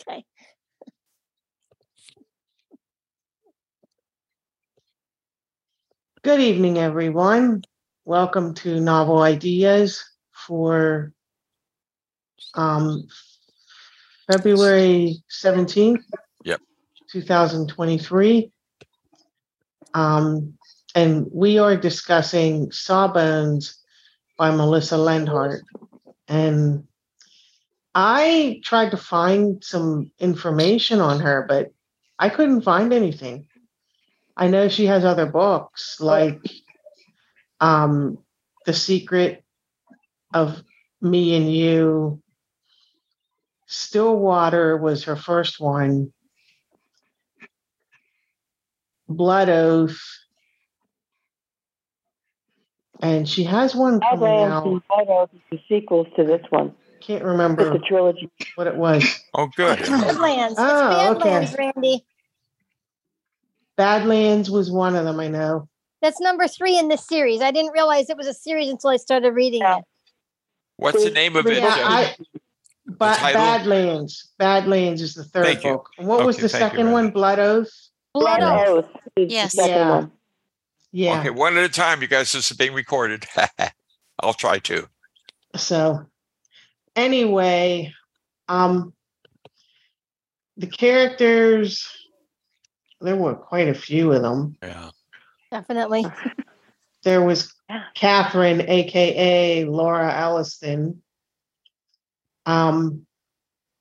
Okay. Good evening, everyone. Welcome to Novel Ideas for um, February 17th. Yep. 2023. Um, and we are discussing Sawbones by Melissa Lenhardt. And I tried to find some information on her, but I couldn't find anything. I know she has other books like um, The Secret of Me and You. Stillwater was her first one. Blood Oath. And she has one coming out. Blood Oath is the sequels to this one. Can't It's remember a trilogy. what it was. Oh, good. Badlands. It's Oh, okay. Randy. Badlands was one of them, I know. That's number three in this series. I didn't realize it was a series until I started reading Yeah. it. What's the name of it? Yeah, I, but? Badlands. Badlands is the third Thank you. book. And what was the thank you, second one? Blood Oath? Blood Blood Oath. Oath Yes. the second Yeah. one. Yeah. Okay, one at a time. You guys, this is being recorded. I'll try to. So anyway, um the characters there were quite a few of them. Yeah. Definitely. There was Yeah. Catherine, aka Laura Elliston, um,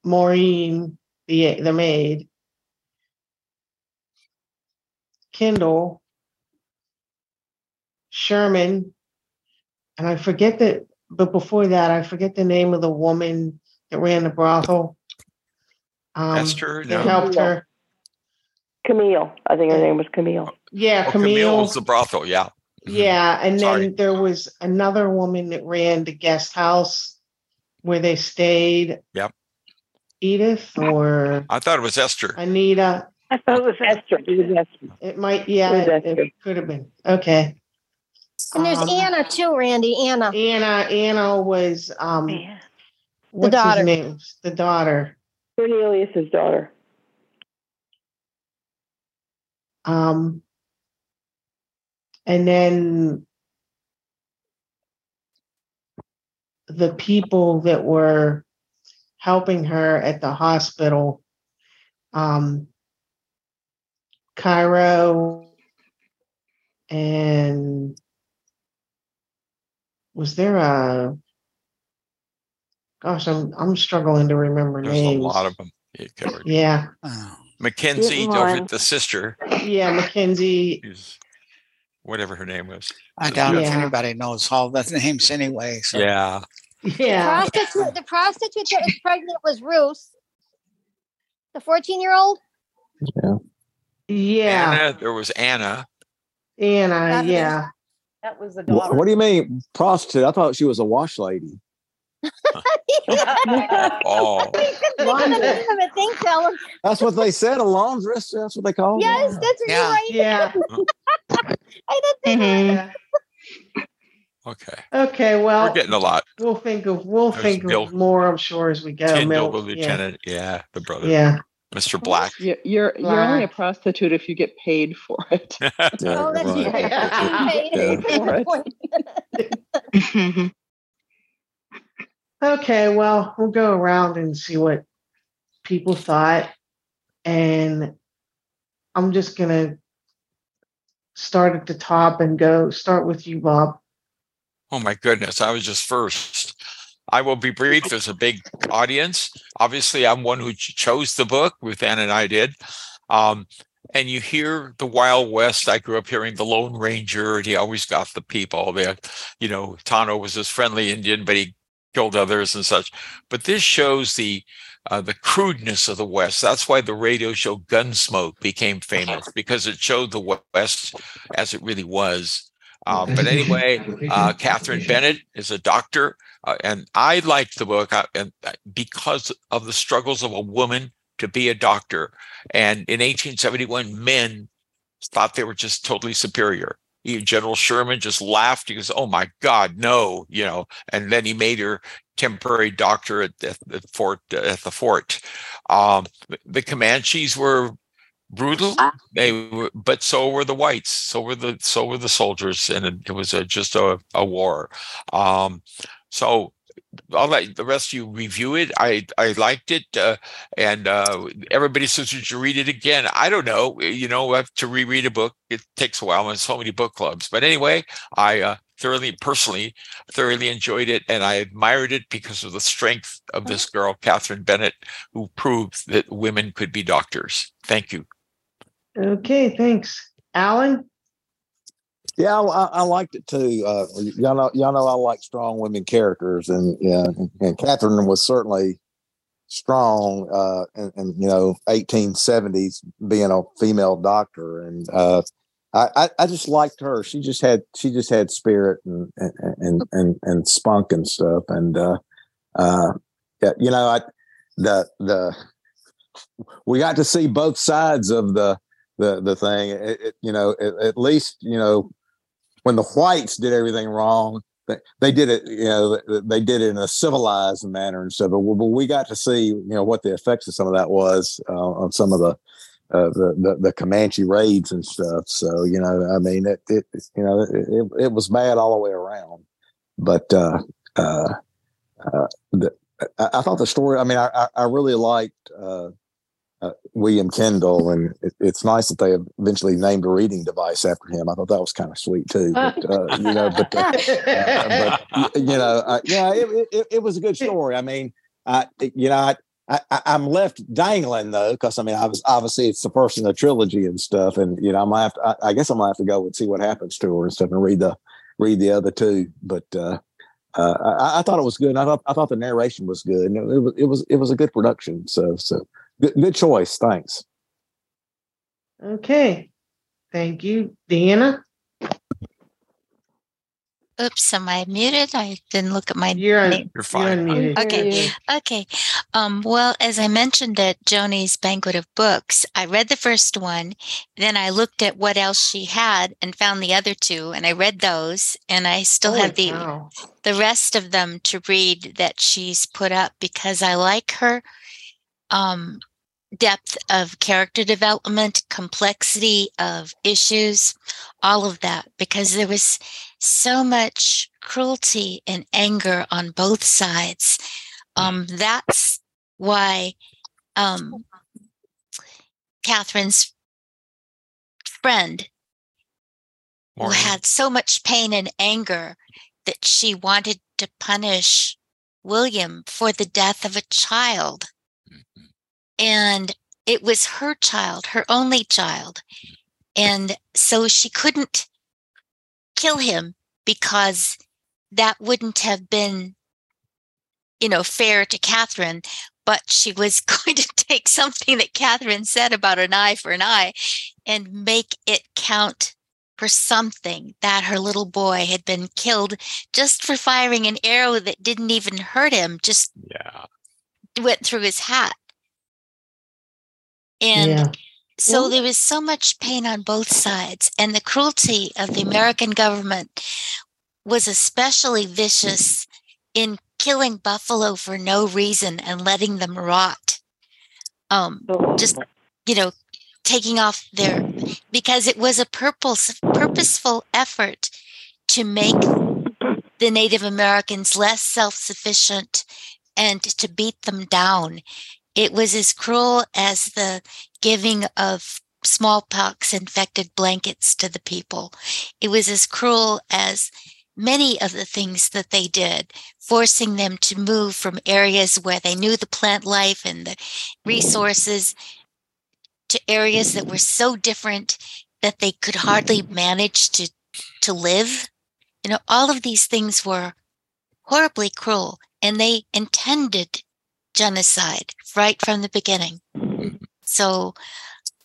Maureen, the the maid, Kendall, Sherman, and I forget that. But before that, I forget the name of the woman that ran the brothel. Um, Esther? that No. helped her. Camille. I think her name was Camille. Yeah, Oh, Camille. was the brothel. Yeah. Yeah, and Sorry. then there was another woman that ran the guest house where they stayed. Yep. Edith or I thought it was Esther. Anita. I thought it was Esther. It was Esther. It might, yeah, It it, it could have been. Okay. And there's Um, Anna too, Randy. Anna. Anna. Anna was um Yeah. what's daughter. his name? The daughter. Cornelius's daughter. Um and then the people that were helping her at the hospital um Cairo and was there a gosh I'm I'm struggling to remember There's names. a lot of them. You covered. yeah. Oh, Mackenzie, over one. the sister, Yeah, Mackenzie. whatever her name was. I doubt if anybody knows all the names anyway. So. Yeah. Yeah. Prostitute, the prostitute that was pregnant was Ruth, the 14 year old. Yeah. Anna, there was Anna. Anna, That is- yeah. That was the daughter. What do you mean prostitute? I thought she was a wash lady. Oh, I think so. That's what they said, a laundress. That's what they call Yes, them. that's Yeah. right. Yeah. I didn't think of it. yeah. okay. Well, We're getting a lot. we'll think of we'll There's think Bill- of more, I'm sure, as we go. Kendall, Mel- the yeah. lieutenant. Yeah, the brother. Yeah. Mr. Black. You're you're, you're only a prostitute if you get paid for it. Yeah, Oh, that's right. right. Yeah. Good point. Okay, well, we'll go around and see what people thought. And I'm just gonna start at the top and go start with you, Bob. Oh my goodness, I was just first. I will be brief. There's a big audience. Obviously, I'm one who chose the book. Ruth Ann and I did. Um, and you hear the Wild West. I grew up hearing the Lone Ranger, and he always got the people. The, you know, Tano was this friendly Indian, but he killed others and such. But this shows the uh, the crudeness of the West. That's why the radio show Gunsmoke became famous because it showed the West as it really was. Um, but anyway, uh, Catherine Bennett is a doctor, uh, and I liked the book uh, and uh, because of the struggles of a woman to be a doctor. And in 1871, men thought they were just totally superior. General Sherman just laughed. He goes, "Oh my God, no!" You know, and then he made her temporary doctor at, at the fort. At the fort, um, the Comanches were brutal. They were, but so were the whites. So were the so were the soldiers, and it, it was a, just a, a war. Um, so I'll let the rest of you review it. I I liked it, uh, and uh, everybody says you should read it again. I don't know. You know, to reread a book. It takes a while. There's so many book clubs, but anyway, I uh, thoroughly, personally, thoroughly enjoyed it, and I admired it because of the strength of this girl, Catherine Bennett, who proved that women could be doctors. Thank you. Okay, thanks. Alan? Yeah, I, I liked it too. Uh, y'all know, y'all know I like strong women characters, and yeah, and Catherine was certainly strong. Uh, and, and you know, eighteen seventies, being a female doctor, and uh, I, I just liked her. She just had she just had spirit and and and and, and spunk and stuff, and uh, uh, yeah, you know, I the the we got to see both sides of the the the thing. It, it, you know, at least you know when the whites did everything wrong, they, they did it. You know, they, did it in a civilized manner and stuff. But, we- got to see you know what the effects of some of that was uh, on some of the. Uh, the, the the Comanche raids and stuff. So you know, I mean, it, it you know it, it, it was bad all the way around. But uh, uh, uh, the, I, I thought the story. I mean, I I, I really liked uh, uh, William Kendall, and it, it's nice that they eventually named a reading device after him. I thought that was kind of sweet too. But uh, you know, but, uh, uh, but you know, uh, yeah, it, it, it was a good story. I mean, I you know, I. I, I'm left dangling though, because I mean, I was, obviously it's the first in the trilogy and stuff, and you know, I'm gonna have to, I, I guess I'm gonna have to go and see what happens to her and stuff, and read the read the other two. But uh, uh, I, I thought it was good. I thought I thought the narration was good, and it was it was it was a good production. So so good, good choice. Thanks. Okay. Thank you. Deanna? Oops, am I muted? I didn't look at my You're name. You're you're fine. Okay. Okay. Um, well, as I mentioned at Joni's Banquet of Books, I read the first one, then I looked at what else she had and found the other two, and I read those, and I still Holy have the cow. the rest of them to read that she's put up because I like her um, depth of character development, complexity of issues, all of that, because there was so much cruelty and anger on both sides. Um, that's why um, Catherine's friend who had so much pain and anger that she wanted to punish William for the death of a child. And it was her child, her only child. And so she couldn't kill him because that wouldn't have been, you know, fair to Catherine. But she was going to take something that Catherine said about an eye for an eye and make it count for something that her little boy had been killed just for firing an arrow that didn't even hurt him, just Yeah. went through his hat. And Yeah. so Well- there was so much pain on both sides. And the cruelty of the American government was especially vicious in killing buffalo for no reason and letting them rot. Um, just you know taking off their because it was a purpose purposeful effort to make the native americans less self-sufficient and to beat them down it was as cruel as the giving of smallpox infected blankets to the people. It was as cruel as many of the things that they did forcing them to move from areas where they knew the plant life and the resources to areas that were so different that they could hardly manage to to live. You know all of these things were horribly cruel and they intended genocide right from the beginning so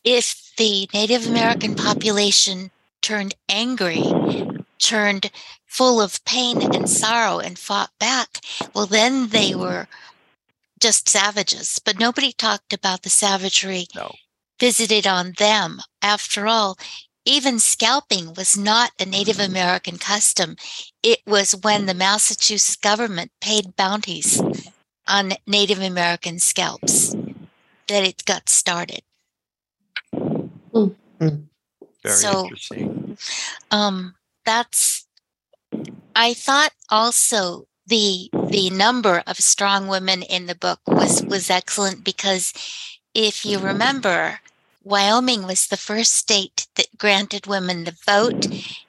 if the native american population turned angry turned full of pain and sorrow and fought back well then they were just savages but nobody talked about the savagery No. visited on them. After all, even scalping was not a Native mm-hmm. American custom. It was when the Massachusetts government paid bounties on Native American scalps that it got started. Very So- interesting. um that's i thought also the the number of strong women in the book was was excellent because if you remember wyoming was the first state that granted women the vote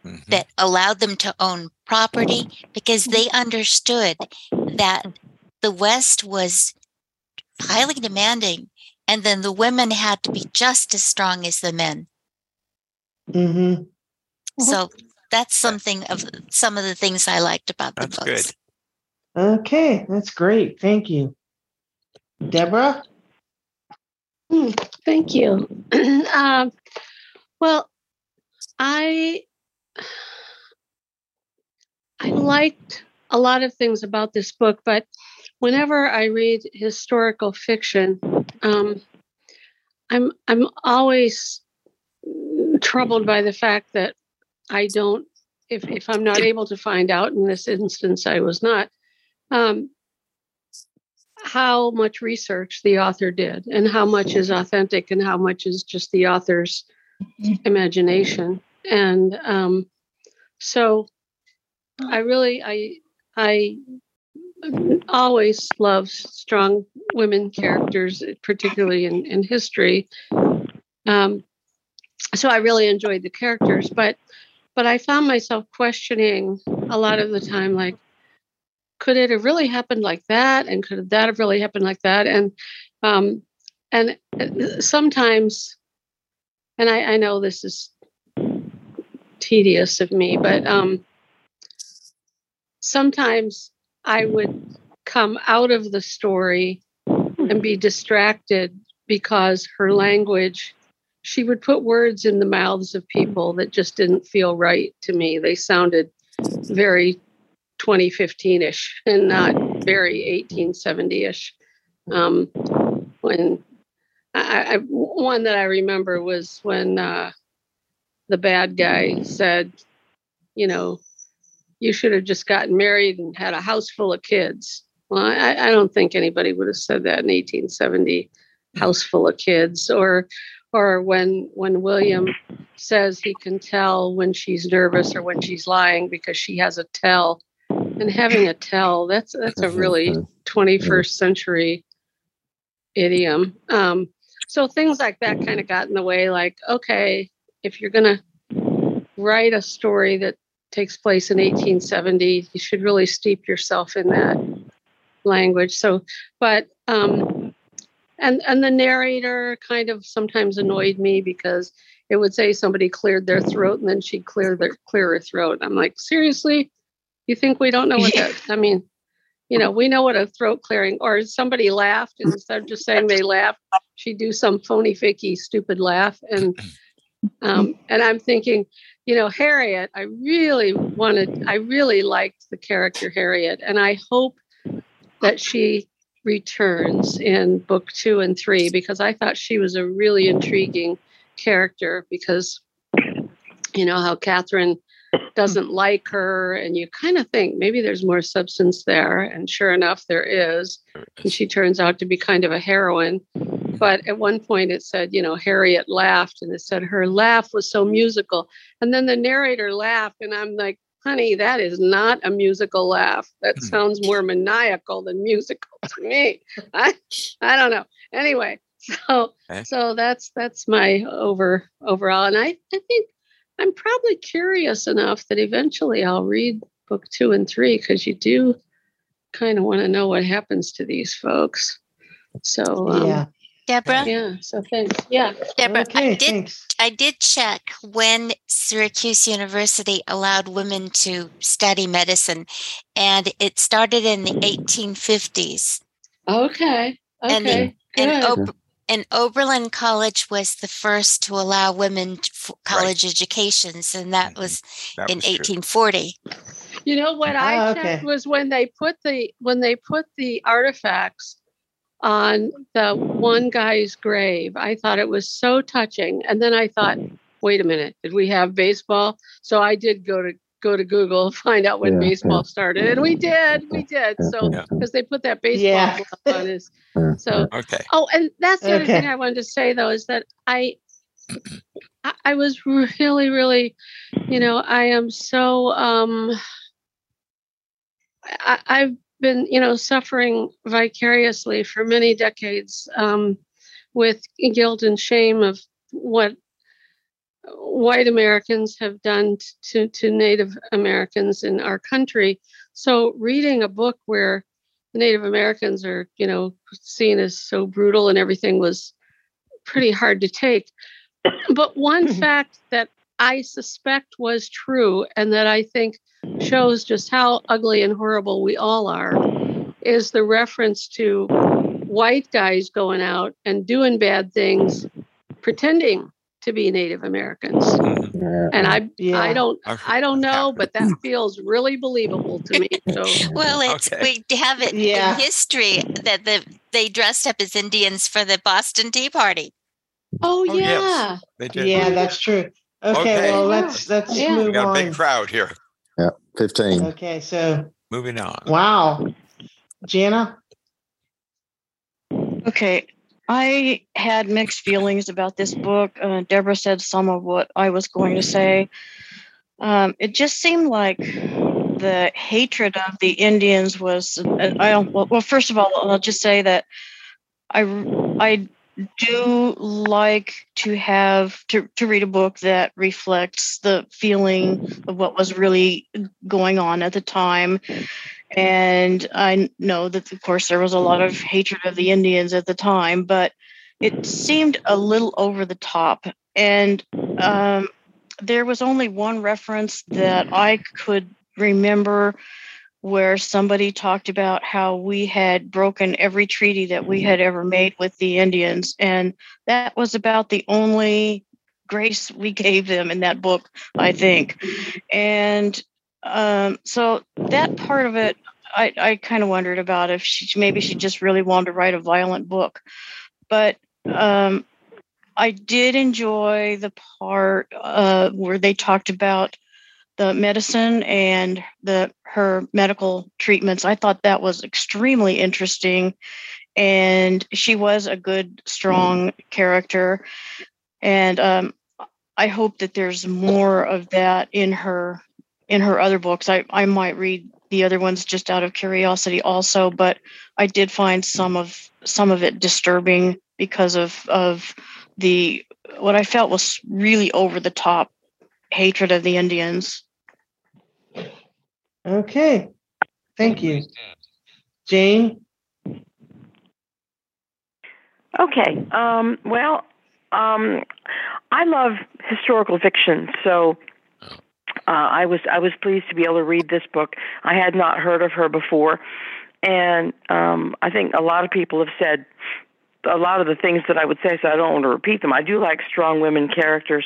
Mhm. that allowed them to own property because they understood that the west was highly demanding and then the women had to be just as strong as the men Mm-hmm. so that's something of some of the things I liked about the That's books. good. Okay, that's great. Thank you. Deborah? Hmm, Thank you. um, well, I I liked a lot of things about this book, but whenever I read historical fiction, um, I'm I'm always troubled by the fact that I don't if if I'm not able to find out in this instance I was not um, how much research the author did and how much is authentic and how much is just the author's imagination. And um, so i really i i always love strong women characters particularly in, in history. Um, so i really enjoyed the characters but but i found myself questioning a lot of the time like could it have really happened like that? And could that have really happened like that? And um and uh, sometimes and i i know this is tedious of me but um sometimes i would come out of the story and be distracted because her language she would put words in the mouths of people that just didn't feel right to me they sounded very 2015ish and not very 1870ish. Um, when I, I, one that I remember was when uh, the bad guy said, you know, you should have just gotten married and had a house full of kids. Well, I, I don't think anybody would have said that in 1870, house full of kids, or or when when William says he can tell when she's nervous or when she's lying because she has a tell. And having a tell that's that's a really 21st century idiom. Um, so things like that kind of got in the way like okay if you're going to write a story that takes place in 1870 you should really steep yourself in that language so but um and and the narrator kind of sometimes annoyed me because it would say somebody cleared their throat and then she'd clear their clear her throat i'm like seriously you think we don't know what that? I mean, you know, we know what a throat clearing or somebody laughed and instead of just saying they laughed, she'd do some phony, fakey, stupid laugh. And um, and I'm thinking, you know, Harriet, I really wanted, I really liked the character Harriet, and I hope that she returns in book two and three because I thought she was a really intriguing character because you know how Catherine doesn't like her and you kind of think maybe there's more substance there and sure enough there is. And she turns out to be kind of a heroine. But at one point it said you know harriet laughed and it said her laugh was so musical. And then the narrator laughed and i'm like honey that is not a musical laugh. That Hmm. sounds more maniacal than musical to me. I i don't know. Anyway so Okay. so that's that's my over overall. And i i think I'm probably curious enough that eventually I'll read book two and three because you do kind of want to know what happens to these folks. So um, yeah. Deborah, yeah. So thanks. Yeah. Deborah, okay, I did thanks. I did check when Syracuse University allowed women to study medicine, and it started in the 1850s. Okay. And the- Okay. And, Good. Ober- and Oberlin College was the first to allow women t- f- college educations, and that Mhm. was That in was true. 1840. You know what I checked okay. was when they put the when they put the artifacts on the one guy's grave. I thought it was so touching, and then I thought, wait a minute, did we have baseball? So I did go to go to Google find out when Yeah, baseball yeah. started, and we did, we did. So Yeah. because they put that baseball Yeah. glove on his so Okay. Oh, and that's the other thing I wanted to say though is that I, I, I was really, really, you know, I am so um, I, I've been, you know, suffering vicariously for many decades um, with guilt and shame of what white Americans have done to to Native Americans in our country. So reading a book where the Native Americans are, you know, seen as so brutal and everything was pretty hard to take. But one mm-hmm. fact that I suspect was true and that I think shows just how ugly and horrible we all are is the reference to white guys going out and doing bad things, pretending to be Native Americans. Mhm. And I, Yeah. I don't, I've- don't know, but that feels really believable to me. So Well, it's Okay. we have it Yeah. in history that the they dressed up as Indians for the Boston Tea Party. Oh, Oh, yes. yeah. They did. Yeah, that's true. Okay, Okay. well let's let's Yeah. We move got a big on. crowd here. Yeah, Fifteen. Okay, so Moving on. wow. Jana? Okay. I had mixed feelings about this book. Uh, Deborah said some of what I was going to say. Um, it just seemed like the hatred of the Indians was. uh, I well, first of all, I'll just say that I I do like to have to to read a book that reflects the feeling of what was really going on at the time and I know that, of course, there was a lot of hatred of the Indians at the time, but it seemed a little over the top. And um, there was only one reference that I could remember where somebody talked about how we had broken every treaty that we had ever made with the Indians. And that was about the only grace we gave them in that book, I think. And um, so that part of it, I, I kind of wondered about if she maybe she just really wanted to write a violent book, but um, I did enjoy the part uh, where they talked about the medicine and the her medical treatments. I thought that was extremely interesting, and she was a good, strong character, and um, I hope that there's more of that in her in her other books. I, I might read the other ones just out of curiosity also, but I did find some of some of it disturbing because of of the what I felt was really over the top hatred of the Indians. Okay. Thank you. Jane? Okay. Um, well, um, I love historical fiction, so uh, I was I was pleased to be able to read this book. I had not heard of her before, and um, I think a lot of people have said a lot of the things that I would say, so I don't want to repeat them. I do like strong women characters.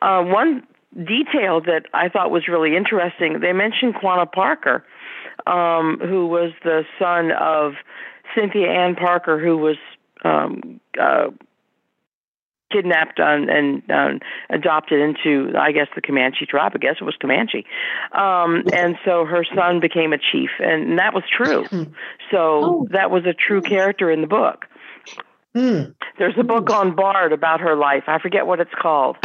Uh, one detail that I thought was really interesting, they mentioned Quanah Parker, um, who was the son of Cynthia Ann Parker, who was um, uh, kidnapped on, and um, adopted into, I guess, the Comanche tribe. I guess it was Comanche. Um, and so her son became a chief, and that was true. So Oh. that was a true character in the book. Hmm. There's a book on Bard about her life. I forget what it's called,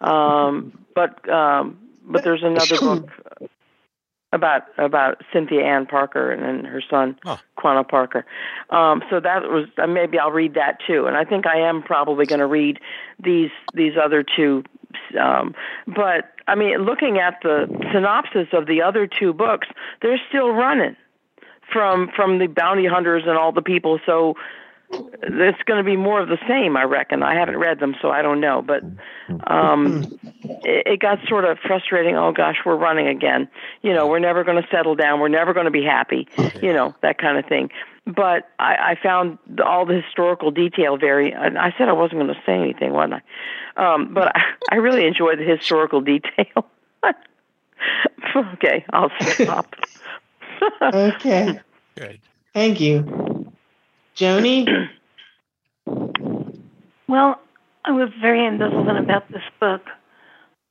um, but um, but there's another book about about Cynthia Ann Parker and, and her son Huh. Quanah Parker. Um, so that was uh, maybe I'll read that too, and I think I am probably going to read these these other two. Um, but I mean, looking at the synopsis of the other two books, they're still running from from the bounty hunters and all the people. So it's going to be more of the same, I reckon. I haven't read them, so I don't know. But um, it, it got sort of frustrating. Oh gosh, we're running again. You know, we're never going to settle down. We're never going to be happy. You know, that kind of thing. But I, I found all the historical detail very. and I said I wasn't going to say anything, wasn't I? Um, but I, I really enjoyed the historical detail. okay, I'll stop. Okay. Good. Thank you. Joni? Well, I was very ambivalent about this book.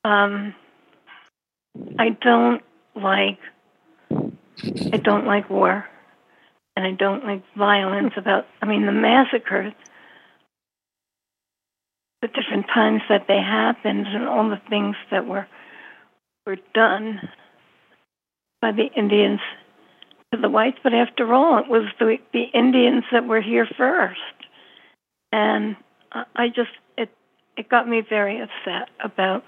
um, I don't like I don't like war, and I don't like violence. About I mean the massacres, the different times that they happened, and all the things that were were done by the Indians to the whites. But after all, it was the the Indians that were here first, and I- just it it got me very upset about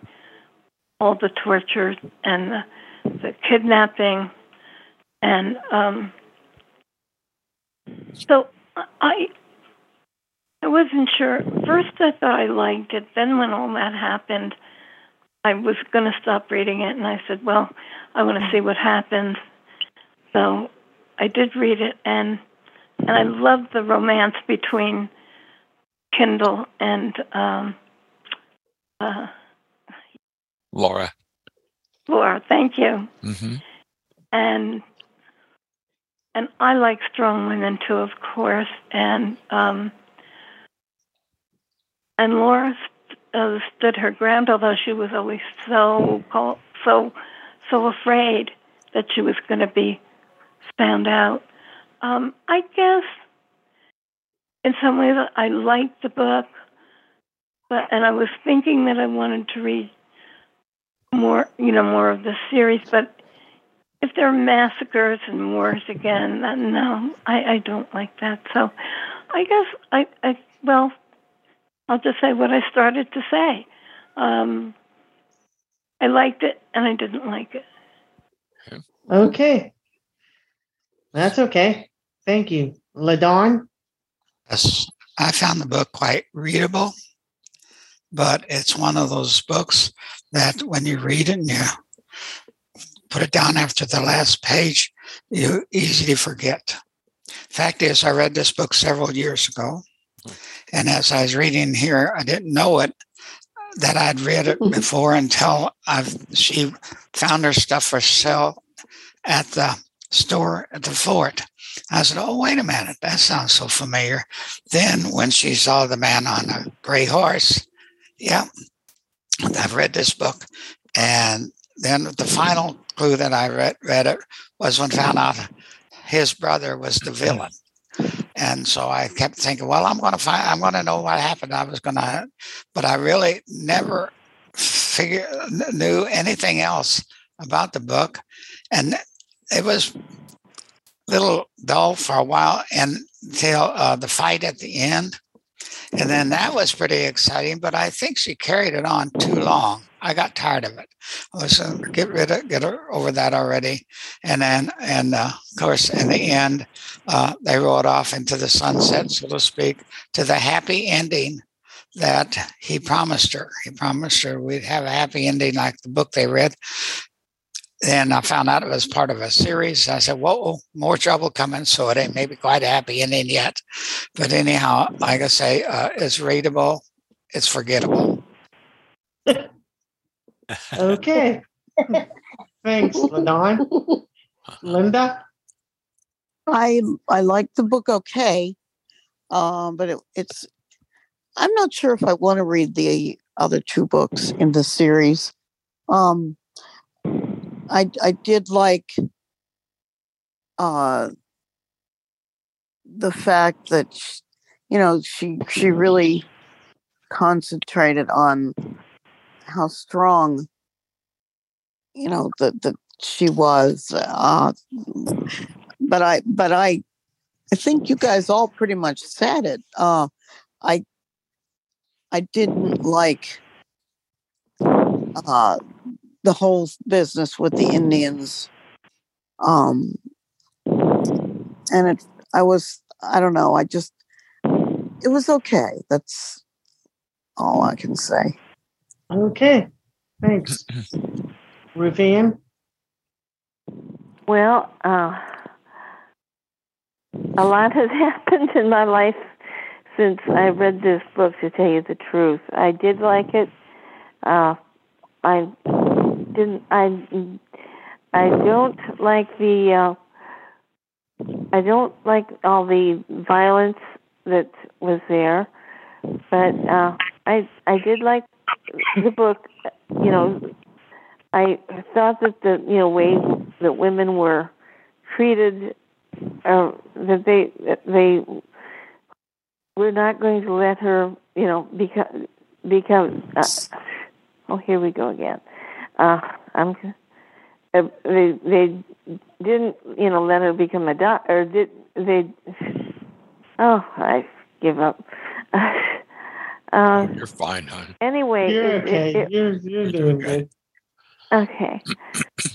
all the torture and the, the kidnapping and um so i i wasn't sure. First i thought i liked it. Then when all that happened i was going to stop reading it and i said well i want to see what happens so i did read it and and i loved the romance between Kendall and um uh Laura. Laura, thank you. hmm And and I like strong women too, of course. And um, and Laura st- uh, stood her ground, although she was always so so so afraid that she was going to be found out. Um, I guess in some ways I liked the book, but and I was thinking that I wanted to read more, you know, more of the series, but if there are massacres and wars again, then no, I, I don't like that. So I guess I, I, well, I'll just say what I started to say. Um, I liked it and I didn't like it. Okay. That's okay. Thank you. Ladon? Yes, I found the book quite readable, but it's one of those books that when you read it and you put it down after the last page, you easily forget. Fact is, I read this book several years ago, and as I was reading here, I didn't know it that I'd read it before until I've she found her stuff for sale at the store at the fort. I said, "Oh, wait a minute, that sounds so familiar." Then, when she saw the man on a gray horse, yeah, I've read this book, and then the final clue that I read, read it was when found out his brother was the villain. And so I kept thinking, well, I'm going to find, I'm going to know what happened. I was going to, but I really never figure knew anything else about the book, and it was little dull for a while until uh, the fight at the end, and then that was pretty exciting. But I think she carried it on too long. I got tired of it. I was uh, get rid of get over that already, and then and uh, of course in the end uh, they rode off into the sunset, so to speak, to the happy ending that he promised her. He promised her we'd have a happy ending like the book they read. And I found out it was part of a series. I said, "Whoa, more trouble coming!" So it ain't maybe quite a happy ending yet, but anyhow, like I say, uh, it's readable, it's forgettable. Okay. Thanks, Ladon. Linda? I I like the book okay, um, but it, it's I'm not sure if I want to read the other two books in the series. Um, I I did like uh, the fact that sh you know she she really concentrated on how strong you know that that she was uh, but i but i i think you guys all pretty much said it. Uh i i didn't like uh the whole business with the indians um and it i was i don't know i just it was okay that's all i can say Okay. Thanks. Ruth-Ann? Well, uh, a lot has happened in my life since I read this book. To tell you the truth, I did like it. Uh, I didn't. I I don't like the. Uh, I don't like all the violence that was there, but uh, I I did like the book you know, I thought that the you know way that women were treated, uh, that they that they were not going to let her, you know, become become. Uh, oh, here we go again. Uh, I'm. Uh, they they didn't you know let her become a doc or did they? Oh, I give up. Uh, You're fine, hon. anyway, You're it- it- okay. it- You're you're doing good. Okay.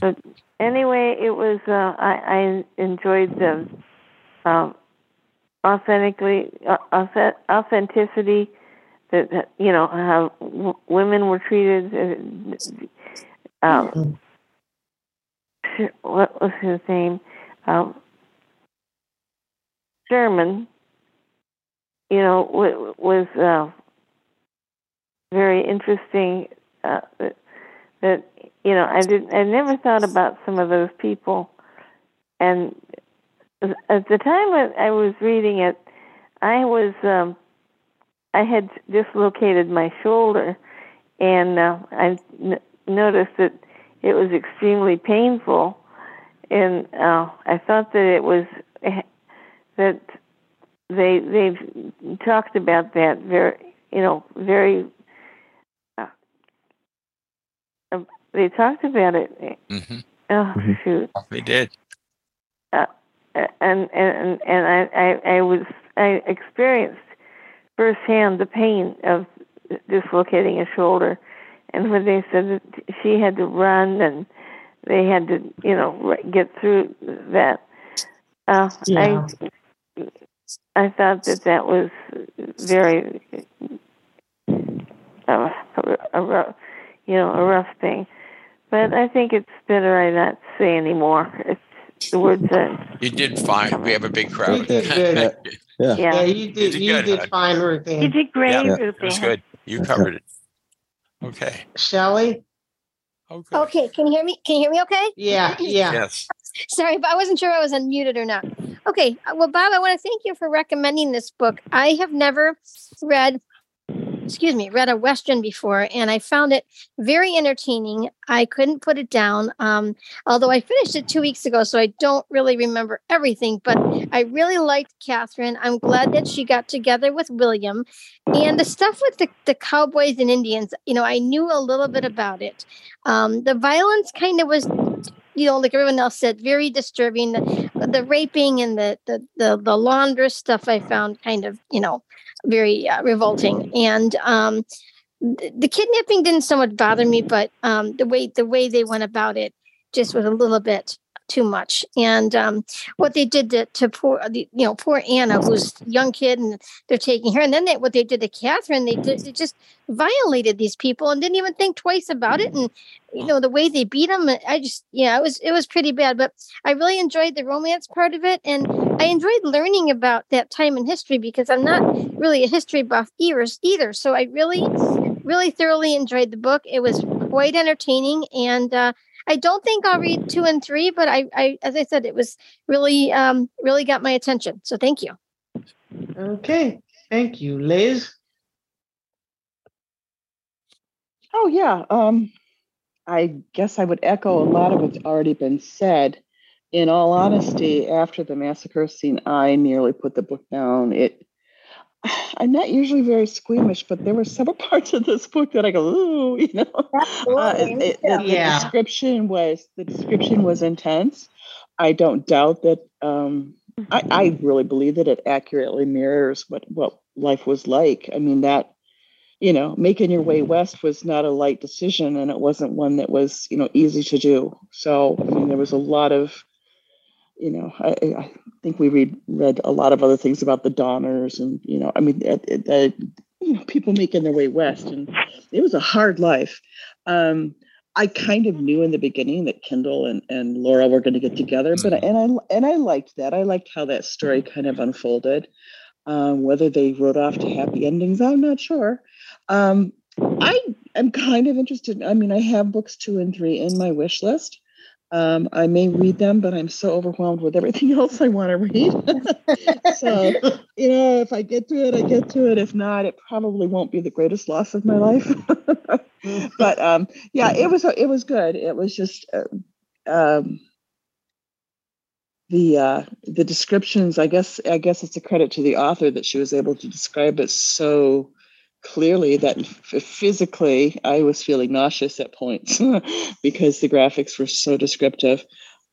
but anyway, it was. Uh, I I enjoyed the um, authentically uh, authenticity that, that you know how w- women were treated. Um, what was his name? Um, Sherman. You know, w- was uh, very interesting. Uh, that, that you know, I didn't. I never thought about some of those people, and at the time I, I was reading it, I was um, I had dislocated my shoulder, and uh, I noticed that it was extremely painful, and uh, I thought that it was that they they've talked about that very you know very uh, they talked about it hmm oh shoot. They did. uh, and and and I, I I was I experienced firsthand the pain of dislocating a shoulder, and when they said that she had to run and they had to you know get through that, uh, Yeah. I I thought that that was very uh, a, rough, you know a rough thing, but I think it's better I not say anymore. It's the words that You did fine. We have a big crowd. You did good. Yeah. Yeah, you did. did You good, did fine, Ruth You did great, Yeah, Ruth it was good. You covered it. Okay. Shelley? Okay, can you hear me? Can you hear me okay? Yeah, yeah. Yes. Sorry, but I wasn't sure I was unmuted or not. Okay, uh, well, Bob, I want to thank you for recommending this book. I have never read, excuse me, read a Western before, and I found it very entertaining. I couldn't put it down, um, although I finished it two weeks ago, so I don't really remember everything, but I really liked Catherine. I'm glad that she got together with William. And the stuff with the, the cowboys and Indians, you know, I knew a little bit about it. Um, the violence kind of was you know, like everyone else said, very disturbing. The, the raping and the, the the the laundress stuff I found kind of, you know, very uh, revolting. And um, the, the kidnapping didn't so much bother me, but um, the way the way they went about it just was a little bit too much. And um, what they did to, to poor, you know, poor Anna, who's young kid, and they're taking her. And then they, what they did to Catherine, they did they just violated these people and didn't even think twice about it. And you know the way they beat them, I just yeah, it was it was pretty bad. But I really enjoyed the romance part of it, and I enjoyed learning about that time in history because I'm not really a history buff. Either, so I really really thoroughly enjoyed the book. It was quite entertaining, and uh, I don't think I'll read two and three, but I, I as I said, it was really um, really got my attention. So thank you. Okay. Thank you, Liz. Oh yeah. Um, I guess I would echo a lot of what's already been said. In all honesty, after the massacre scene, I nearly put the book down. It. I'm not usually very squeamish, but there were several parts of this book that I go, ooh, you know. Uh, it- it- the, the Yeah. description was the description was intense. I don't doubt that. Um, I, I really believe that it accurately mirrors what what life was like. I mean that you know, making your way west was not a light decision and it wasn't one that was, you know, easy to do. So, I mean, there was a lot of, you know, I, I think we read read a lot of other things about the Donners and, you know, I mean, it, it, you know, people making their way west and it was a hard life. Um, I kind of knew in the beginning that Kendall and, and Laura were going to get together, but I- and I and I liked that. I liked how that story kind of unfolded. Um, whether they wrote off to happy endings, I'm not sure. Um, I am kind of interested. I mean, I have books two and three in my wish list. Um, I may read them, but I'm so overwhelmed with everything else I want to read. so, you know, if I get to it, I get to it. If not, it probably won't be the greatest loss of my life. but um, yeah, it was it was good. It was just uh, um, the uh, the descriptions. I guess I guess it's a credit to the author that she was able to describe it so clearly that physically I was feeling nauseous at points because the graphics were so descriptive.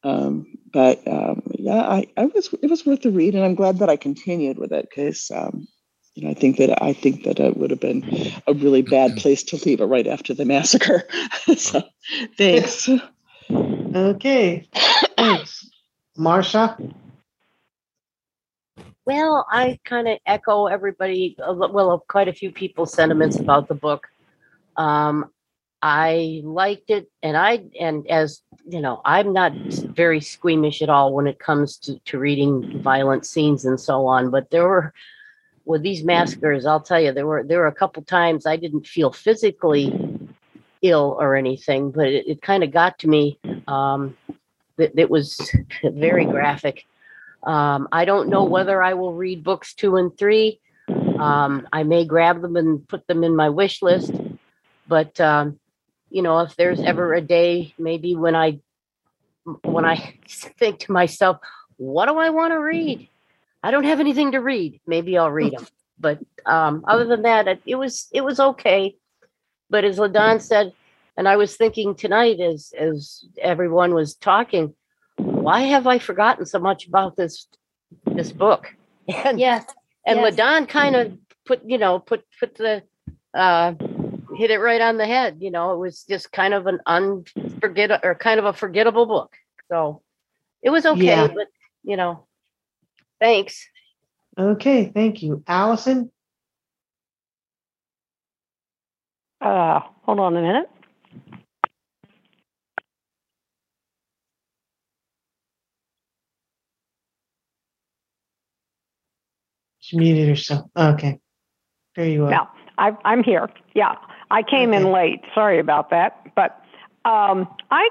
Um, but um, yeah, I, I was it was worth the read, and I'm glad that I continued with it because um, you know I think that I think that it would have been a really bad place to leave it right after the massacre. so thanks. Okay. Thanks. Marsha? Well, I kind of echo everybody, well, quite a few people's sentiments about the book. Um, I liked it, and I, and as you know, I'm not very squeamish at all when it comes to, to reading violent scenes and so on. But there were, with these massacres, I'll tell you, there were there were a couple times I didn't feel physically ill or anything, but it, it kind of got to me. Um, it was very graphic. Um, I don't know whether I will read books two and three. Um, I may grab them and put them in my wish list. But um, you know, if there's ever a day, maybe when I when I think to myself, what do I want to read? I don't have anything to read. Maybe I'll read them. But um, other than that, it, it was it was okay. But as Ladon said, and I was thinking tonight as as everyone was talking, why have I forgotten so much about this this book? And yes, and yes. Ladon kind of put you know put put the uh hit it right on the head. You know, it was just kind of an unforget or kind of a forgettable book. So it was okay, Yeah. but you know, thanks. Okay, thank you. Allison? Uh, hold on a minute. She muted herself. Okay. There you are. Yeah, I, I'm here. Yeah, I came in late. Sorry about that. But um, I,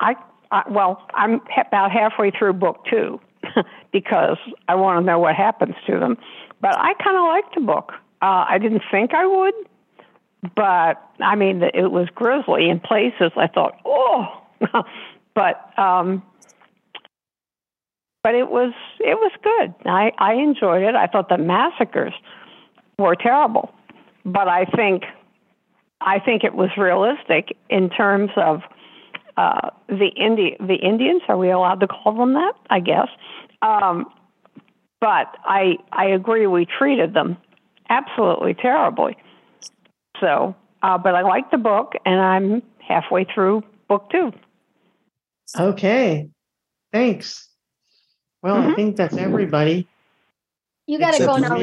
I, I, well, I'm about halfway through book two because I want to know what happens to them. But I kind of liked the book. Uh, I didn't think I would, but I mean, it was grisly in places. I thought, oh, but um, but it was it was good. I I enjoyed it. I thought the massacres were terrible, but I think I think it was realistic in terms of uh, the Indi- the Indians. Are we allowed to call them that? I guess. Um, but I I agree. We treated them absolutely terribly. So, uh, but I like the book, and I'm halfway through book two. Okay. Thanks. Well, I think that's everybody. You got to go now.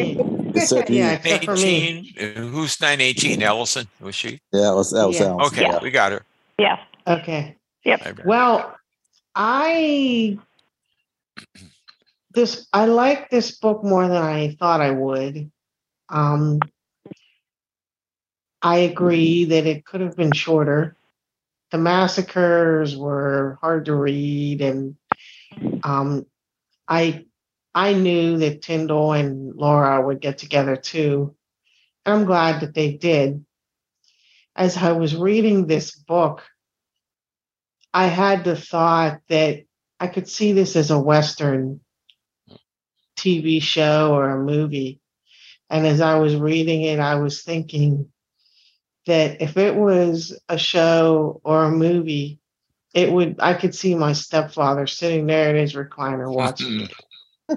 Except. Yeah, except for me. 18. Who's 918? Ellison? Was she? Yeah, that was, that was Yeah. Allison. Okay, Yeah. we got her. Yeah. Okay. Yep. Well, I this I like this book more than I thought I would. Um I agree that it could have been shorter. The massacres were hard to read and um I I knew that Tyndall and Laura would get together too. And I'm glad that they did. As I was reading this book, I had the thought that I could see this as a Western TV show or a movie. And as I was reading it, I was thinking that if it was a show or a movie, it would, I could see my stepfather sitting there in his recliner watching it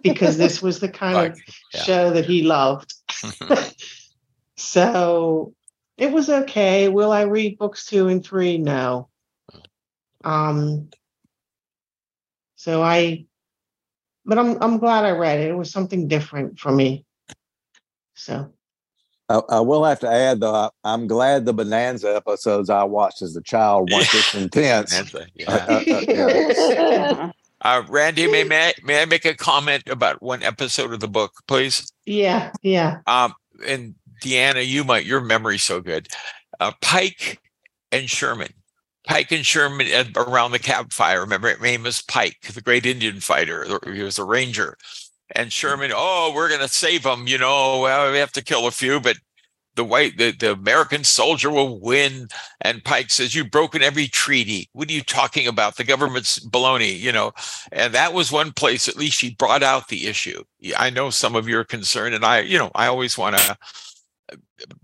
because this was the kind of yeah. show that he loved. so it was okay. Will I read books two and three? No. Um, so I, but I'm I'm glad I read it. It was something different for me. So I, I will have to add though, I, I'm glad the Bonanza episodes I watched as a child weren't this intense. Bonanza, Uh, uh, uh, yeah. Uh, Randy, may, may, I, may I make a comment about one episode of the book, please? yeah, yeah. Um, and Deanna, you might, your memory's so good. Uh, Pike and Sherman. Pike and Sherman at, around the campfire. Remember, Amos Pike, the great Indian fighter. He was a ranger. And Sherman, oh, we're going to save them. You know, well, we have to kill a few, but the white the, the American soldier will win. And Pike says, You've broken every treaty. What are you talking about? The government's baloney, you know. And that was one place at least she brought out the issue. I know some of your concern, and I, you know, I always want to uh,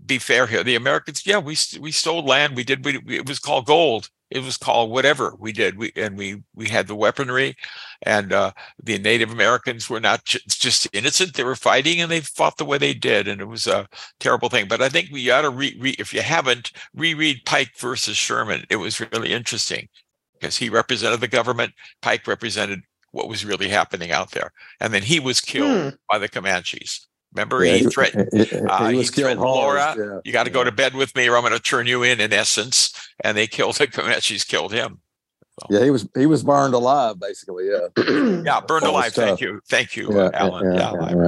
be fair here. The Americans, yeah, we we stole land. We did. We, it was called gold. It was called whatever we did. We and we we had the weaponry, and uh, the Native Americans were not j- just innocent. They were fighting, and they fought the way they did, and it was a terrible thing. But I think we ought to read. Re- if you haven't, reread Pike versus Sherman. It was really interesting because he represented the government. Pike represented what was really happening out there, and then he was killed Hmm. by the Comanches. Remember, Yeah, he he- threatened. he- he- uh, he he killed threatened hard, Laura. yeah, you got to go to bed with me, or I'm going to turn you in. In essence, and they killed the Comanches. Killed him. Yeah, he was he was burned alive, basically. Yeah. Yeah, burned That was alive. Thank you. Thank you, Yeah, uh, Alan. yeah, Yeah, yeah,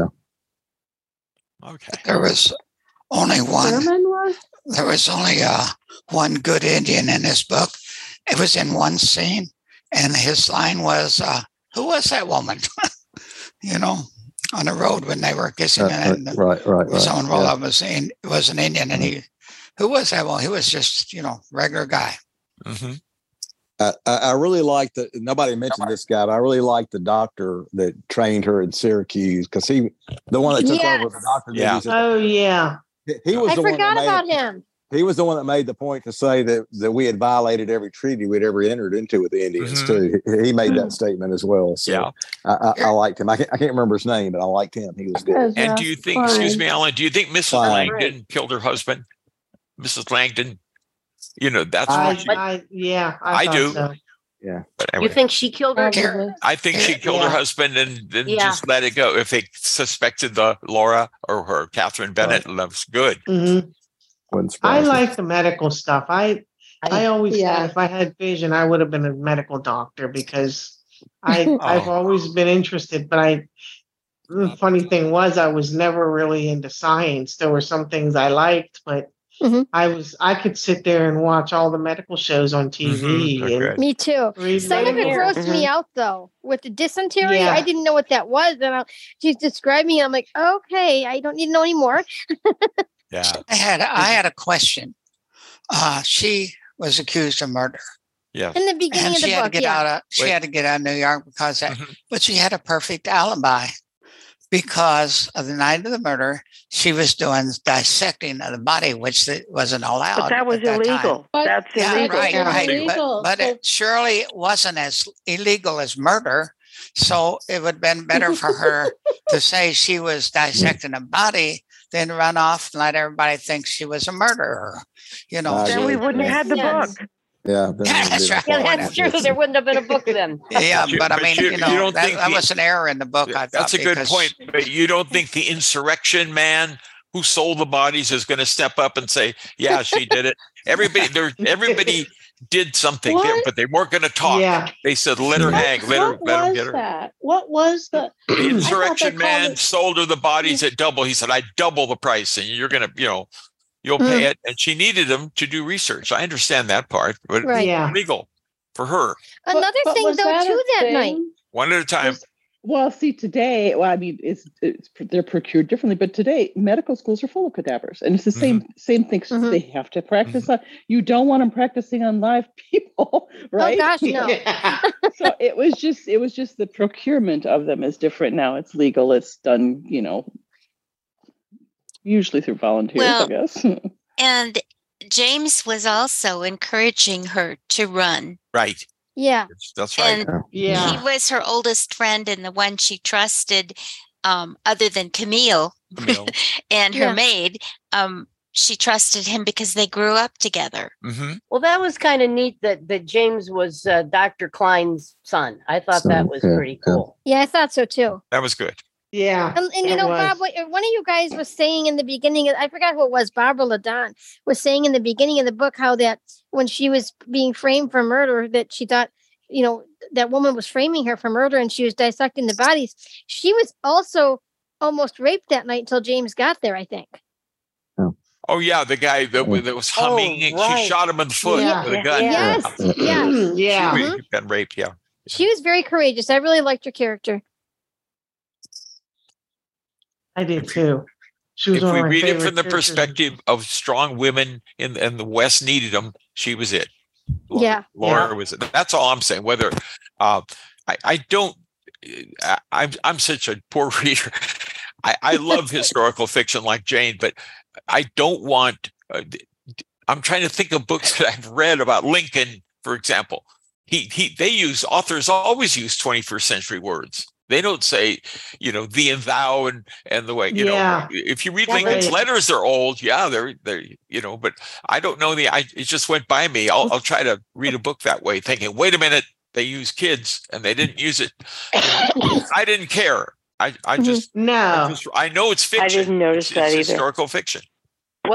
yeah. Okay. There was only one. There was only uh, one good Indian in this book. It was in one scene, and his line was, uh, "Who was that woman?" you know, on the road when they were kissing, Uh, and right, right, right. someone rolled yeah. up and saying it was an Indian, and he, who was that? Well, he was just you know regular guy. hmm I, I I really like the nobody mentioned this guy, but I really like the doctor that trained her in Syracuse because he, the one that took over the Yes. doctor. Yeah. duties, Oh yeah. he, he was I the forgot that about made, him. He was the one that made the point to say that that we had violated every treaty we'd ever entered into with the Indians Mhm. too. He, he made that statement as well. So Yeah. I, I, I liked him. I can't, I can't remember his name, but I liked him. He was good. And do you think? Excuse me, Alan. Do you think Mrs. Fine. Langdon killed her husband? Mrs. Langdon. You know that's I, what she, I yeah. I, I do. So. Yeah. but You think she killed her? Probably. I think she killed her husband and then Yeah. just let it go. If they suspected the Laura or her Catherine Bennett, that's good. hmm Wouldn't I like the medical stuff. I I always Yeah. said if I had vision, I would have been a medical doctor because I I've Oh. always been interested. But I the funny thing was I was never really into science. There were some things I liked, but Mhm. I was I could sit there and watch all the medical shows on TV Mhm, and. Me too. Some of it grossed me Mhm. out though. With the dysentery, Yeah. I didn't know what that was. And I, she's describing it. I'm like, okay, I don't need to know anymore. Yeah. I had I had a question. Uh, she was accused of murder, Yes. In the beginning and of the she had to book, get yeah. out of she Wait. had to get out of New York because that, Mhm. but she had a perfect alibi because of the night of the murder, she was doing dissecting of the body, which that wasn't allowed. But that was at time. illegal. But- That's Yeah, illegal. right, Yeah. right. Illegal. But, but it surely wasn't as illegal as murder. So it would have been better for her to say she was dissecting a body than run off and let everybody think she was a murderer. You know, I Then we wouldn't have had the Yes. book. Yeah. then Yeah, that's right. Yeah, that's true. There wouldn't have been a book then. yeah, You- but I mean, you- you, you know, don't that, think that the- was an error in the book. I thought, That's a good because- point. But you don't think the insurrection man who sold the bodies is going to step up and say, "Yeah, she did it." Everybody, there, everybody did something, there, but they weren't going to talk. Yeah. They said, "Let her What, hang. Let her, let her get her." that? What was the The insurrection man called it- sold her the bodies at double. He said, "I double the price, and you're going to, you know, you'll Mm. pay it." And she needed him to do research. I understand that part, but Right. Yeah. legal for her. Another but thing was though that too that night. One at a time. Was- Well, see, today, well, I mean, it's, it's they're procured differently, but today medical schools are full of cadavers, and it's the same same thing. Mhm. They have to practice on. You don't want them practicing on live people, right? Oh gosh, no. so it was just it was just the procurement of them is different now. It's legal. It's done, you know, usually through volunteers, Well, I guess. And James was also encouraging her to run. Right. Yeah. That's right. And Yeah. he was her oldest friend and the one she trusted, um, other than Camille Camille. and her Yeah. maid. Um, she trusted him because they grew up together. hmm Well, that was kind of neat that that James was uh, Dr. Klein's son. I thought that was yeah, pretty yeah. cool. Yeah, I thought so too. That was good. Yeah. And, and you know, was. Bob, what uh, one of you guys was saying in the beginning, I forgot who it was, Barbara Ladon was saying in the beginning of the book how that when she was being framed for murder, that she thought, you know, that woman was framing her for murder and she was dissecting the bodies. She was also almost raped that night until James got there, I think. Oh yeah, the guy that, Mm. that was Oh, humming. She shot him in the foot Yeah. with a gun. Yeah. Yes, yes. yeah. She was- been raped. Yeah. She was very courageous. I really liked her character. I did too. She was if one we of my read it from the characters. perspective of strong women in and the West needed them, she was it. Yeah. Laura was it. That's all I'm saying. Whether uh, I, I don't, I, I'm I'm such a poor reader. I, I love historical fiction like Jane, but I don't want. Uh, d- d- I'm trying to think of books that I've read about Lincoln, for example. He he. They use authors always use 21st century words. They don't say, you know, thee and thou and and the way you Yeah. know. If you read That's Lincoln's right. letters, they're old. Yeah, they're they're you know, but I don't know the. I it just went by me. I'll I'll try to read a book that way, thinking, wait a minute, they use kids and they didn't use it. I didn't care. I I mm-hmm. just I, No, just, I know it's fiction. I didn't notice It's- that it's either. historical fiction.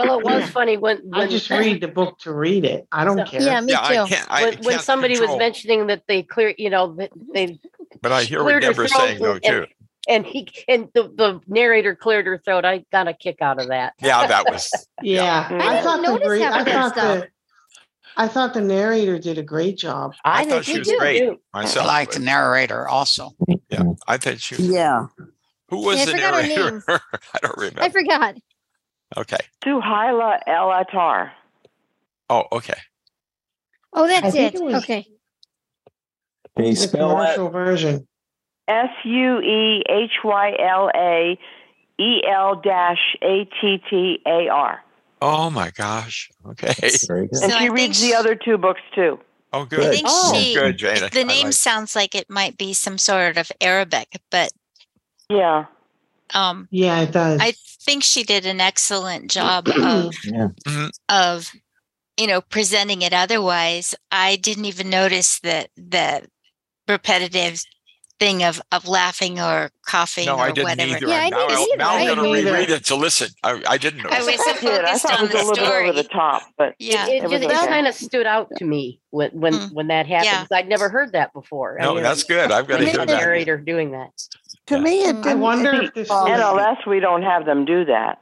Well, it was funny when, when I just read the book to read it. I don't So- care. Yeah, me yeah, I too. can't. I when, when can't somebody was mentioning that they clear, you know, that they But I hear what cleared Deborah's saying though and- too. and he and the, the narrator cleared her throat. I got a kick out of that. Yeah, that was. Yeah, I I, didn't thought the notice great, I thought stuff. the I thought the narrator did a great job. I, I, thought she was did, great too. I myself. like the narrator also. yeah, I thought she. Was, Yeah. Who was Yeah, the forgot narrator? I don't remember. I forgot. Okay. Suehyla El Attar. Oh, okay. Oh, that's think it. it was- Okay. Can you The spell that? version. S U E H Y L A E L dash A T T A R. Oh my gosh. Okay. Very good. And So she think reads she- the other two books too. Oh, I good. think Oh, she. good, Jane. The I name like- sounds like it might be some sort of Arabic, but Yeah. um, Yeah, it does. I think she did an excellent job of Yeah. of you know presenting it. Otherwise, I didn't even notice that the repetitive thing of of laughing or coughing No, or I didn't whatever. either. Yeah, I now, didn't either. now I I'm going to reread it to listen. I, I didn't know. I was so I did. I focused thought it on was a the little bit over the top, but Yeah. It, It it was just okay. kind of stood out to me when when Mm. when that happened. Yeah. 'cause I'd never heard that before. I No, mean, that's good. I've got to the hear that. narrator doing that. To me, it Mm. I didn't. wonder it if this bother was- me. NLS we don't have them do that.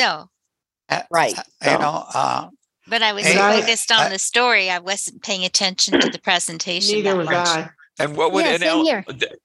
No, Uh, Right. uh, So- You know, uh, but I was Hey, I- focused on I- the story. I wasn't paying attention to the presentation. Neither that was much. I. And what would Yeah, NL,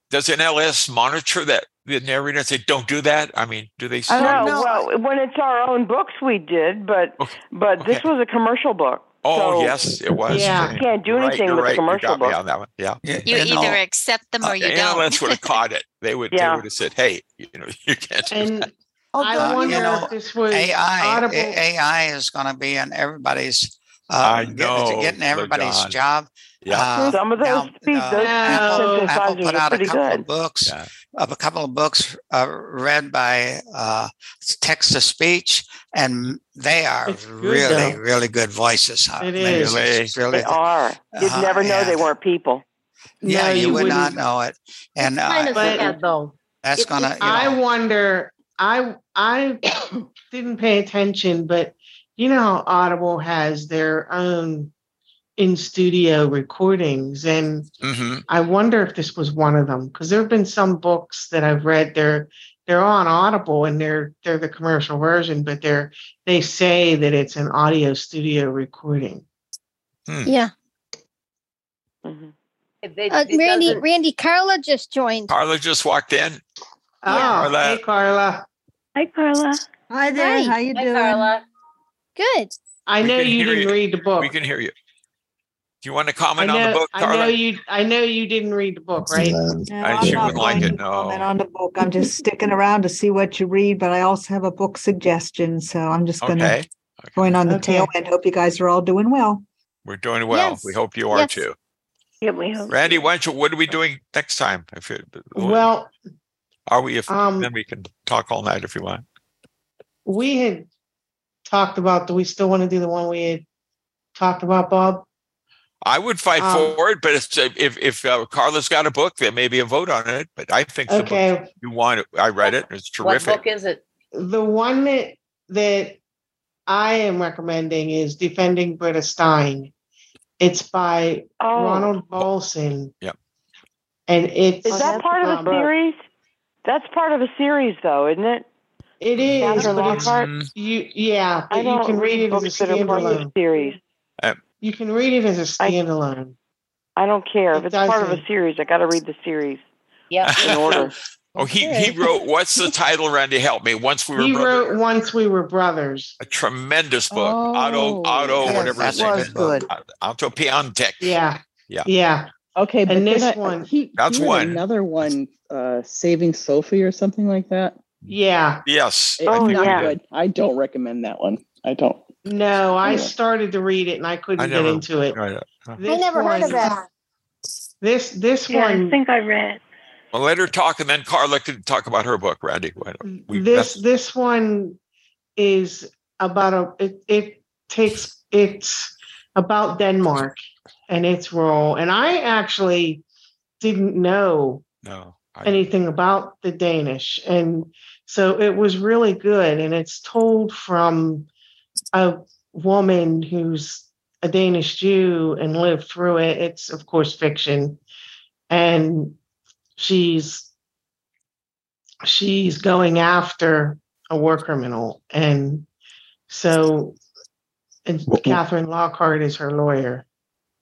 does NLS monitor that the narrator and say, don't do that? I mean, do they? I say- don't No, know. well, when it's our own books, we did, but Okay. but this Okay. was a commercial book. Oh, so yes, it was. Yeah. Jane. You can't do You're right, anything with right. the commercial you got book. on that one. Yeah. you, You you know, either accept them or you The don't. NLS would have caught it. They would. yeah. They would have said, "Hey, you know, you can't." Do And that. I Although, wonder you know, if this was AI, audible. AI is going to be in everybody's. Uh, I getting- know, getting everybody's job. Yeah. Uh, Some of those now, speed, uh, those Apple- Apple put out a couple good. of books, Yeah. Of a couple of books uh, read by uh, text to speech, and they are good, really, though. really good voices. Uh, It it's really, They are. You'd Uh, never know yeah. they weren't people. yeah, No, you, you would not know it, and uh, kind of sad though. that's it- gonna, you I wonder. I I didn't pay attention, but you know how Audible has their own in studio recordings, and hmm I wonder if this was one of them because there have been some books that I've read. They're they're on Audible and they're they're the commercial version, but they're they say that it's an audio studio recording. Yeah. hmm It, it- Uh, Randy, doesn't- Randy, Carla just joined. Carla just walked in. Oh, Carla. hey Carla, Hi, Carla. Hi there. Hi. How you Hi, doing? Carla. Good. I We know you didn't you. read the book. We can hear you. Do you want to I comment on the know, book, I know you. I know you didn't read the book, right? No. No, I- I'm she not wouldn't like it, to comment no. on the book. I'm just sticking around to see what you read, but I also have a book suggestion. So I'm just going to Okay. join on the Okay. tail end. Hope you guys are all doing well. We're doing well. Yes. We hope you are Yes. too. Yeah, we hope. Randy, why don't you, what are we doing next time? If it, Well, are we, if, um, then we can talk all night if you want. we had talked about. Do we still want to do the one we had talked about, Bob? I would fight Um, for it, but if, if, if uh, Carla's got a book, there may be a vote on it, but I think the book Okay, you want, it- I read it. It's terrific. What book is it? the one that that I am recommending is Defending Britta Stein. It's by Oh, Ronald Balson. Yep. And it's is that part of um, a series? That's part of a series, though, isn't it? It is, but it's Lockhart? You. Yeah, I but you don't can read it as a books part of a standalone. series. You can read it as a standalone. I don't care if It it's part of a series. I got to read the series Yeah. in order. Oh, he he wrote. What's the title, Randy? Help me. Once we were He brothers. wrote Once We Were Brothers. a tremendous book. Otto Otto, yes, whatever his that name was is. good. Otto Piontek. Yeah. Yeah. Yeah. Okay, but And this I- one- he, That's he one. Another one, uh, Saving Sophie or something like that. Yeah. Yes. It's I think we not did. good. I don't recommend that one. I don't. No, I started to read it and I couldn't I get into it. Right. I This never heard of that. This this Yeah, I think I read. Well, let her talk, and then Carla can talk about her book. Randy, we- this this one is about a it, it takes it's about Denmark and its role. And I actually didn't know no. I- anything about the Danish. And so it was really good. And it's told from a woman who's a Danish Jew and lived through it. It's, of course, fiction. And she's she's going after a war criminal. And so and Catherine Lockhart is her lawyer.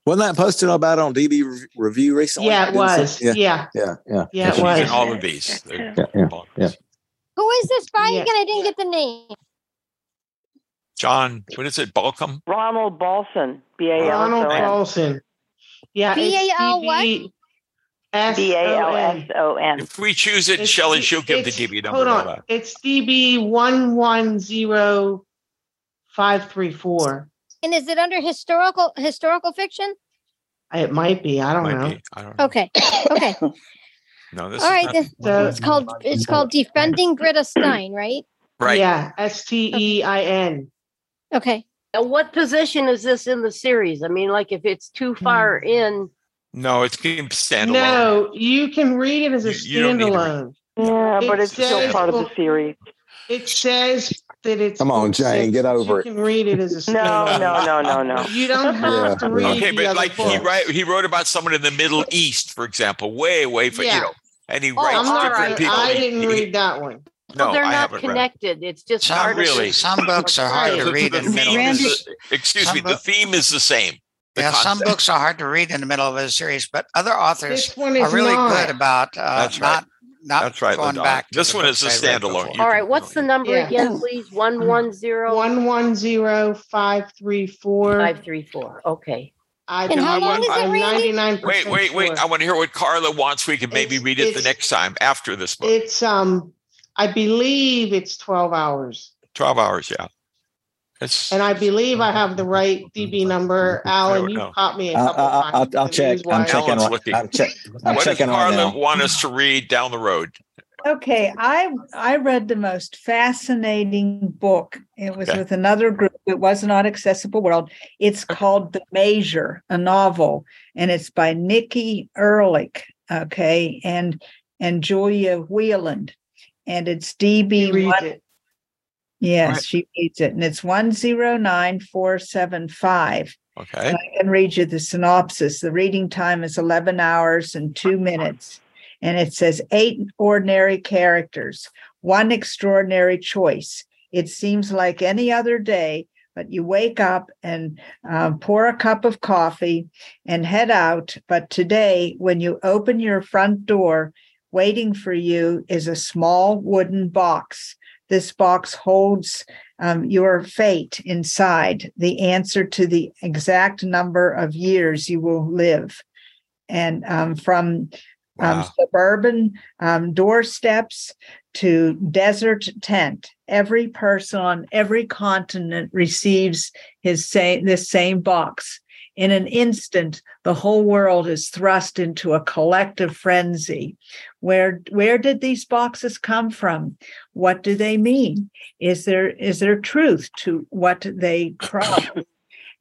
Wasn't that posted about on DB Review recently? Yeah, it was. Yeah. Yeah. Yeah. Yeah, Yeah, it she's was. in all of these. Yeah. Yeah. yeah. Who is this by Yeah. again? I didn't get the name. John, what is it? Balcom? Ronald Balson, B A L Ronald S O N. Paulson. Yeah, it's B-A-L what? B A L S O N. If we choose it, It's Shelley, D- she'll give the it's- DB number. Hold and on. It's DB one one zero five three four. And is it under historical historical fiction? It might be. I don't Might know. be. I don't know. Okay. Okay. No, this All is right. not- then. So- it's called it's called Defending Britta Stein, right? right. Yeah, S T E I N. Okay. Now, what position is this in the series? I mean, like if it's too far Hmm. in, No, it's going to standalone. No, you can read it as a You- you don't need to read- standalone. Yeah, but It it's still says- part of the series. It says that it's. Come on, Jane, get over you it. You can read it as a No, standalone. no, no, no, no. You don't have Yeah, to yeah. read Okay, the but other like he books. write, he wrote about someone in the Middle East, for example, way away from Yeah. you know, and he Oh, writes I'm not. different right. people. I didn't he- read that one. No, well, they're I not haven't read. it. connected. It's just Some, part of really. some books are hard to read the in the middle theme of is the- excuse some me, the theme is the same. The Yeah, some books are hard to read in the middle of a series, but other authors are really not. good about uh, That's right. not not That's right, going LaDonna. back. This one is a standalone. All right. What's the number Yeah. again, please? One one zero One one zero five three four. five three four. Okay. I And how I'm- long is it, I'm Randy? 99% Wait, wait, wait! sure. I want to hear what Carla wants. We can maybe It's- read it the next time after this book. It's um, I believe it's twelve hours, Twelve hours, yeah. It's and I believe I have the right DB number. Alan, you caught me a I, couple I, I'll, times. I'll with the check. I'm checking. Alan's Right, looking. I'm, check, I'm what does checking right Carla now. want us to read down the road? Okay, I I read the most fascinating book. It was Okay. with another group. It was not accessible world. It's called The Measure, a novel, and it's by Nikki Erlick. Okay, and and Julia Whelan, and it's DB He reads one. it. Yes, Right. she reads it, and it's one zero nine four seven five. Okay. And I can read you the synopsis. The reading time is 11 hours and two minutes. And it says eight ordinary characters, one extraordinary choice. It seems like any other day, but you wake up and um, pour a cup of coffee and head out. But today, when you open your front door, waiting for you is a small wooden box. This box holds um, your fate inside, the answer to the exact number of years you will live. And um, from um, suburban um, doorsteps to desert tent, every person on every continent receives his same this same box. In an instant, the whole world is thrust into a collective frenzy. Where where did these boxes come from? What do they mean? Is there is there truth to what they promise?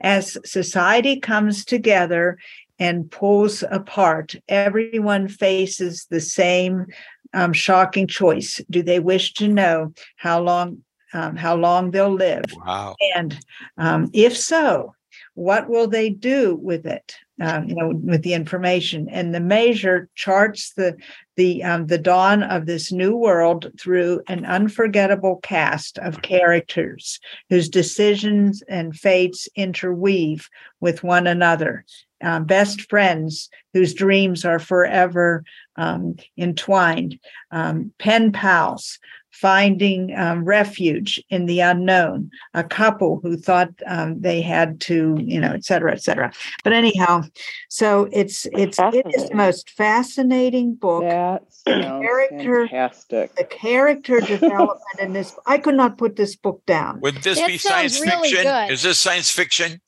As society comes together and pulls apart, everyone faces the same um, shocking choice. Do they wish to know how long um, how long they'll live? Wow. And um, if so, what will they do with it? Um, you know, with the information and the measure charts the the um, the dawn of this new world through an unforgettable cast of characters whose decisions and fates interweave with one another. Uh, best friends whose dreams are forever um, entwined, um, pen pals, finding um, refuge in the unknown, a couple who thought um, they had to, you know, et cetera, et cetera. But anyhow, so it's it's it is the most fascinating book. That the sounds character, fantastic. the character development in this. I could not put this book down. Would this That be science really fiction? good. Is this science fiction?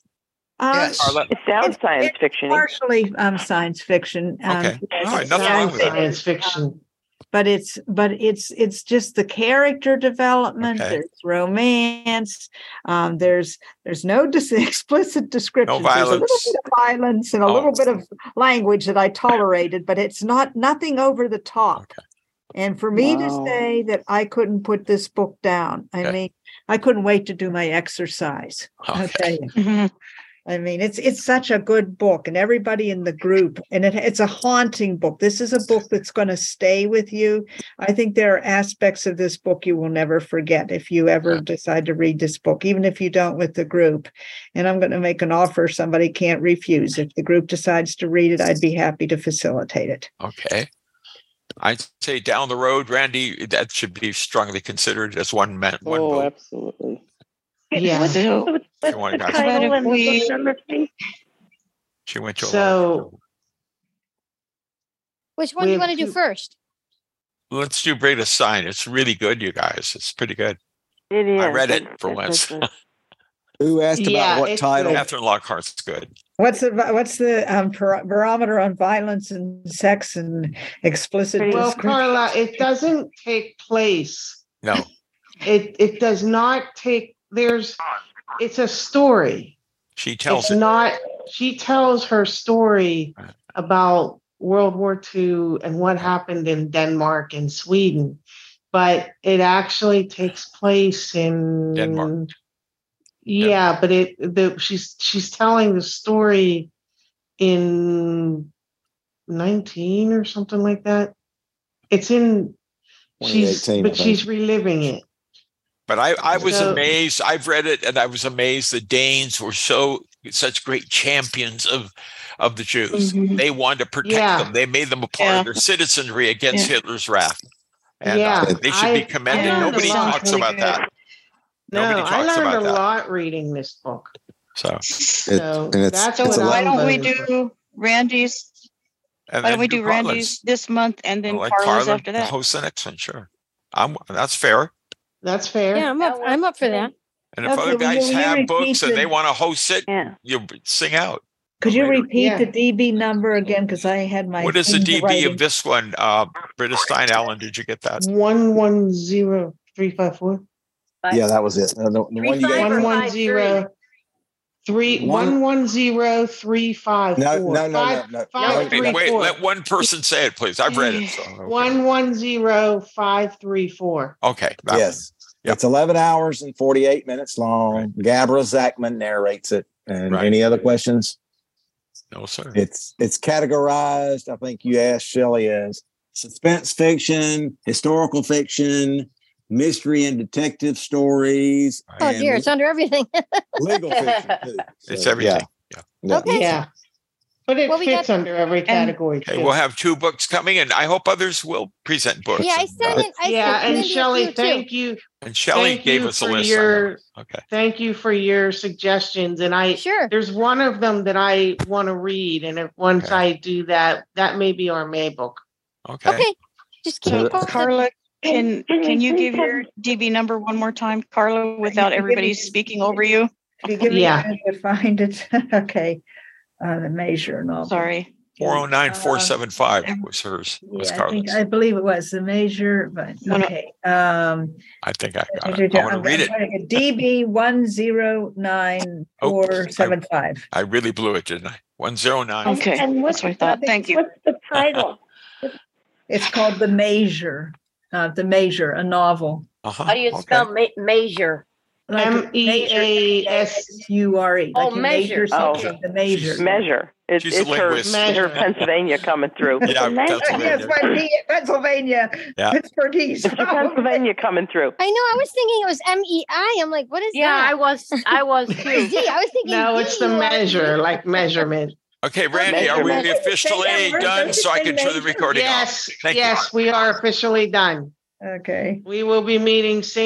Uh, Carla? It sounds science fiction. partially um, science fiction. Um, Okay. yes, All right, it's nothing wrong with that. Science fiction. but it's but it's it's just the character development Okay. there's romance um there's there's no dis- explicit descriptions there's a little violence. bit of violence and a Oh. little bit of language that i tolerated but it's not nothing over the top and for me to say that i couldn't put this book down i Okay. mean i couldn't wait to do my exercise i'll tell you Mhm. I mean, it's it's such a good book, and everybody in the group, and it, it's a haunting book. This is a book that's going to stay with you. I think there are aspects of this book you will never forget if you ever decide to read this book, even if you don't with the group. And I'm going to make an offer somebody can't refuse. If the group decides to read it, I'd be happy to facilitate it. Okay. I'd say down the road, Randy, that should be strongly considered as one man, one Oh, vote. absolutely. Yeah. What's, So- what's, what's you want the to guys- title But if and the we- book number, please? She went to a So Which one do you want to do first? Let's do Great Sign. It's really good, you guys. It's pretty good. It is. I read it for it's- once. it's- Who asked Yeah, about what title? good. Catherine Lockhart's good. What's the what's the um, barometer on violence and sex and explicit? well. Carla, it doesn't take place. No. It it does not take. There's. It's a story. She tells it's it. not she tells her story about world war ii and what happened in denmark and sweden but it actually takes place in Denmark. yeah but it the she's she's telling the story in 19 or something like that it's in she's but she's reliving it But I, I was So- amazed. I've read it and I was amazed the Danes were so such great champions of of the Jews. Mhm. They wanted to protect Yeah. them. They made them a part Yeah. of their citizenry against Yeah. Hitler's wrath. And Yeah, uh, they should be I- I commended. learned a Nobody talks Really about good. that. no Nobody i learned about a that. lot reading this book So It- so and it's- that's So it's what a why don't we do Randy's? and Why don't we do Carla's. Randy's this month and then Let Carla's Carla after that? Host the next one, sure. I'm that's fair. That's fair. Yeah, I'm up. I'm up for that. And if Okay, other guys have repeat books and they want to host it, Yeah. you sing out. Could you repeat Yeah. the DB number again? Because I had my. What is the DB writing. of this one? Uh, Britta Stein Alan, did you get that? One one zero three five four. Yeah, that was it. Uh, the, the one you three One- one zero three five No, four. no, no, Five- no, no. five, Wait, three, wait, four. let one person say it, please. I've read it. So, okay. One one zero five three four. Okay. that one. Yes. Yep. It's 11 hours and 48 minutes long. Gabra Zackman narrates it. And Right. any other questions? No, sir. It's it's categorized. I think you asked Shelley as suspense fiction, historical fiction, mystery and detective stories. Oh and dear, it's under everything. legal fiction too. It's So, everything. Yeah. Okay. Yeah. But it Well, we fits got- under every category Okay, too. we'll have two books coming, and I hope others will present books. yeah, I and, sent uh, it. I yeah, sent and Lindy a Shelley, few, too. thank you. and Shelley thank gave you us a for list. Your- Okay. Thank you for your suggestions. And I Sure. there's one of them that I want to read. And if once Okay. I do that, that may be our May book. Okay. Okay. Just keep So- me. Carla, can Can you can you please give your DB number one more time, Carla, without everybody speaking over you? You give me Yeah. a minute to find it? okay. Uh, the measure and all. Sorry. 409 475 was hers, was Yeah, I think I believe it was the measure, but No, no. okay. Um, I think I got it. I want to read it. DB one zero nine four seven five. I really blew it, didn't I? 109. Okay, And what's that's what I thought. the- Thank you. What's the title? It's called The Measure. Uh, the Measure, a novel. Uh-huh. How do you okay. spell ma- measure? Like M E A S U R E. Oh, like measure measure. something. The measure. Measure. It's, it's her, linguist. her Pennsylvania coming through. Yeah, Yes, Yes, Pennsylvania. my P- Pennsylvania, Yeah. Pittsburghese. It's Pennsylvania coming through. I know. I was thinking it was M E I. I'm like, what is Yeah, I that? was I was D. too. I was thinking. No, it's the D-U-R-E. measure, like measurement. Okay, Randy, are we officially done so I can turn the major. recording off? Yes, you. yes, we are officially done. Okay. We will be meeting same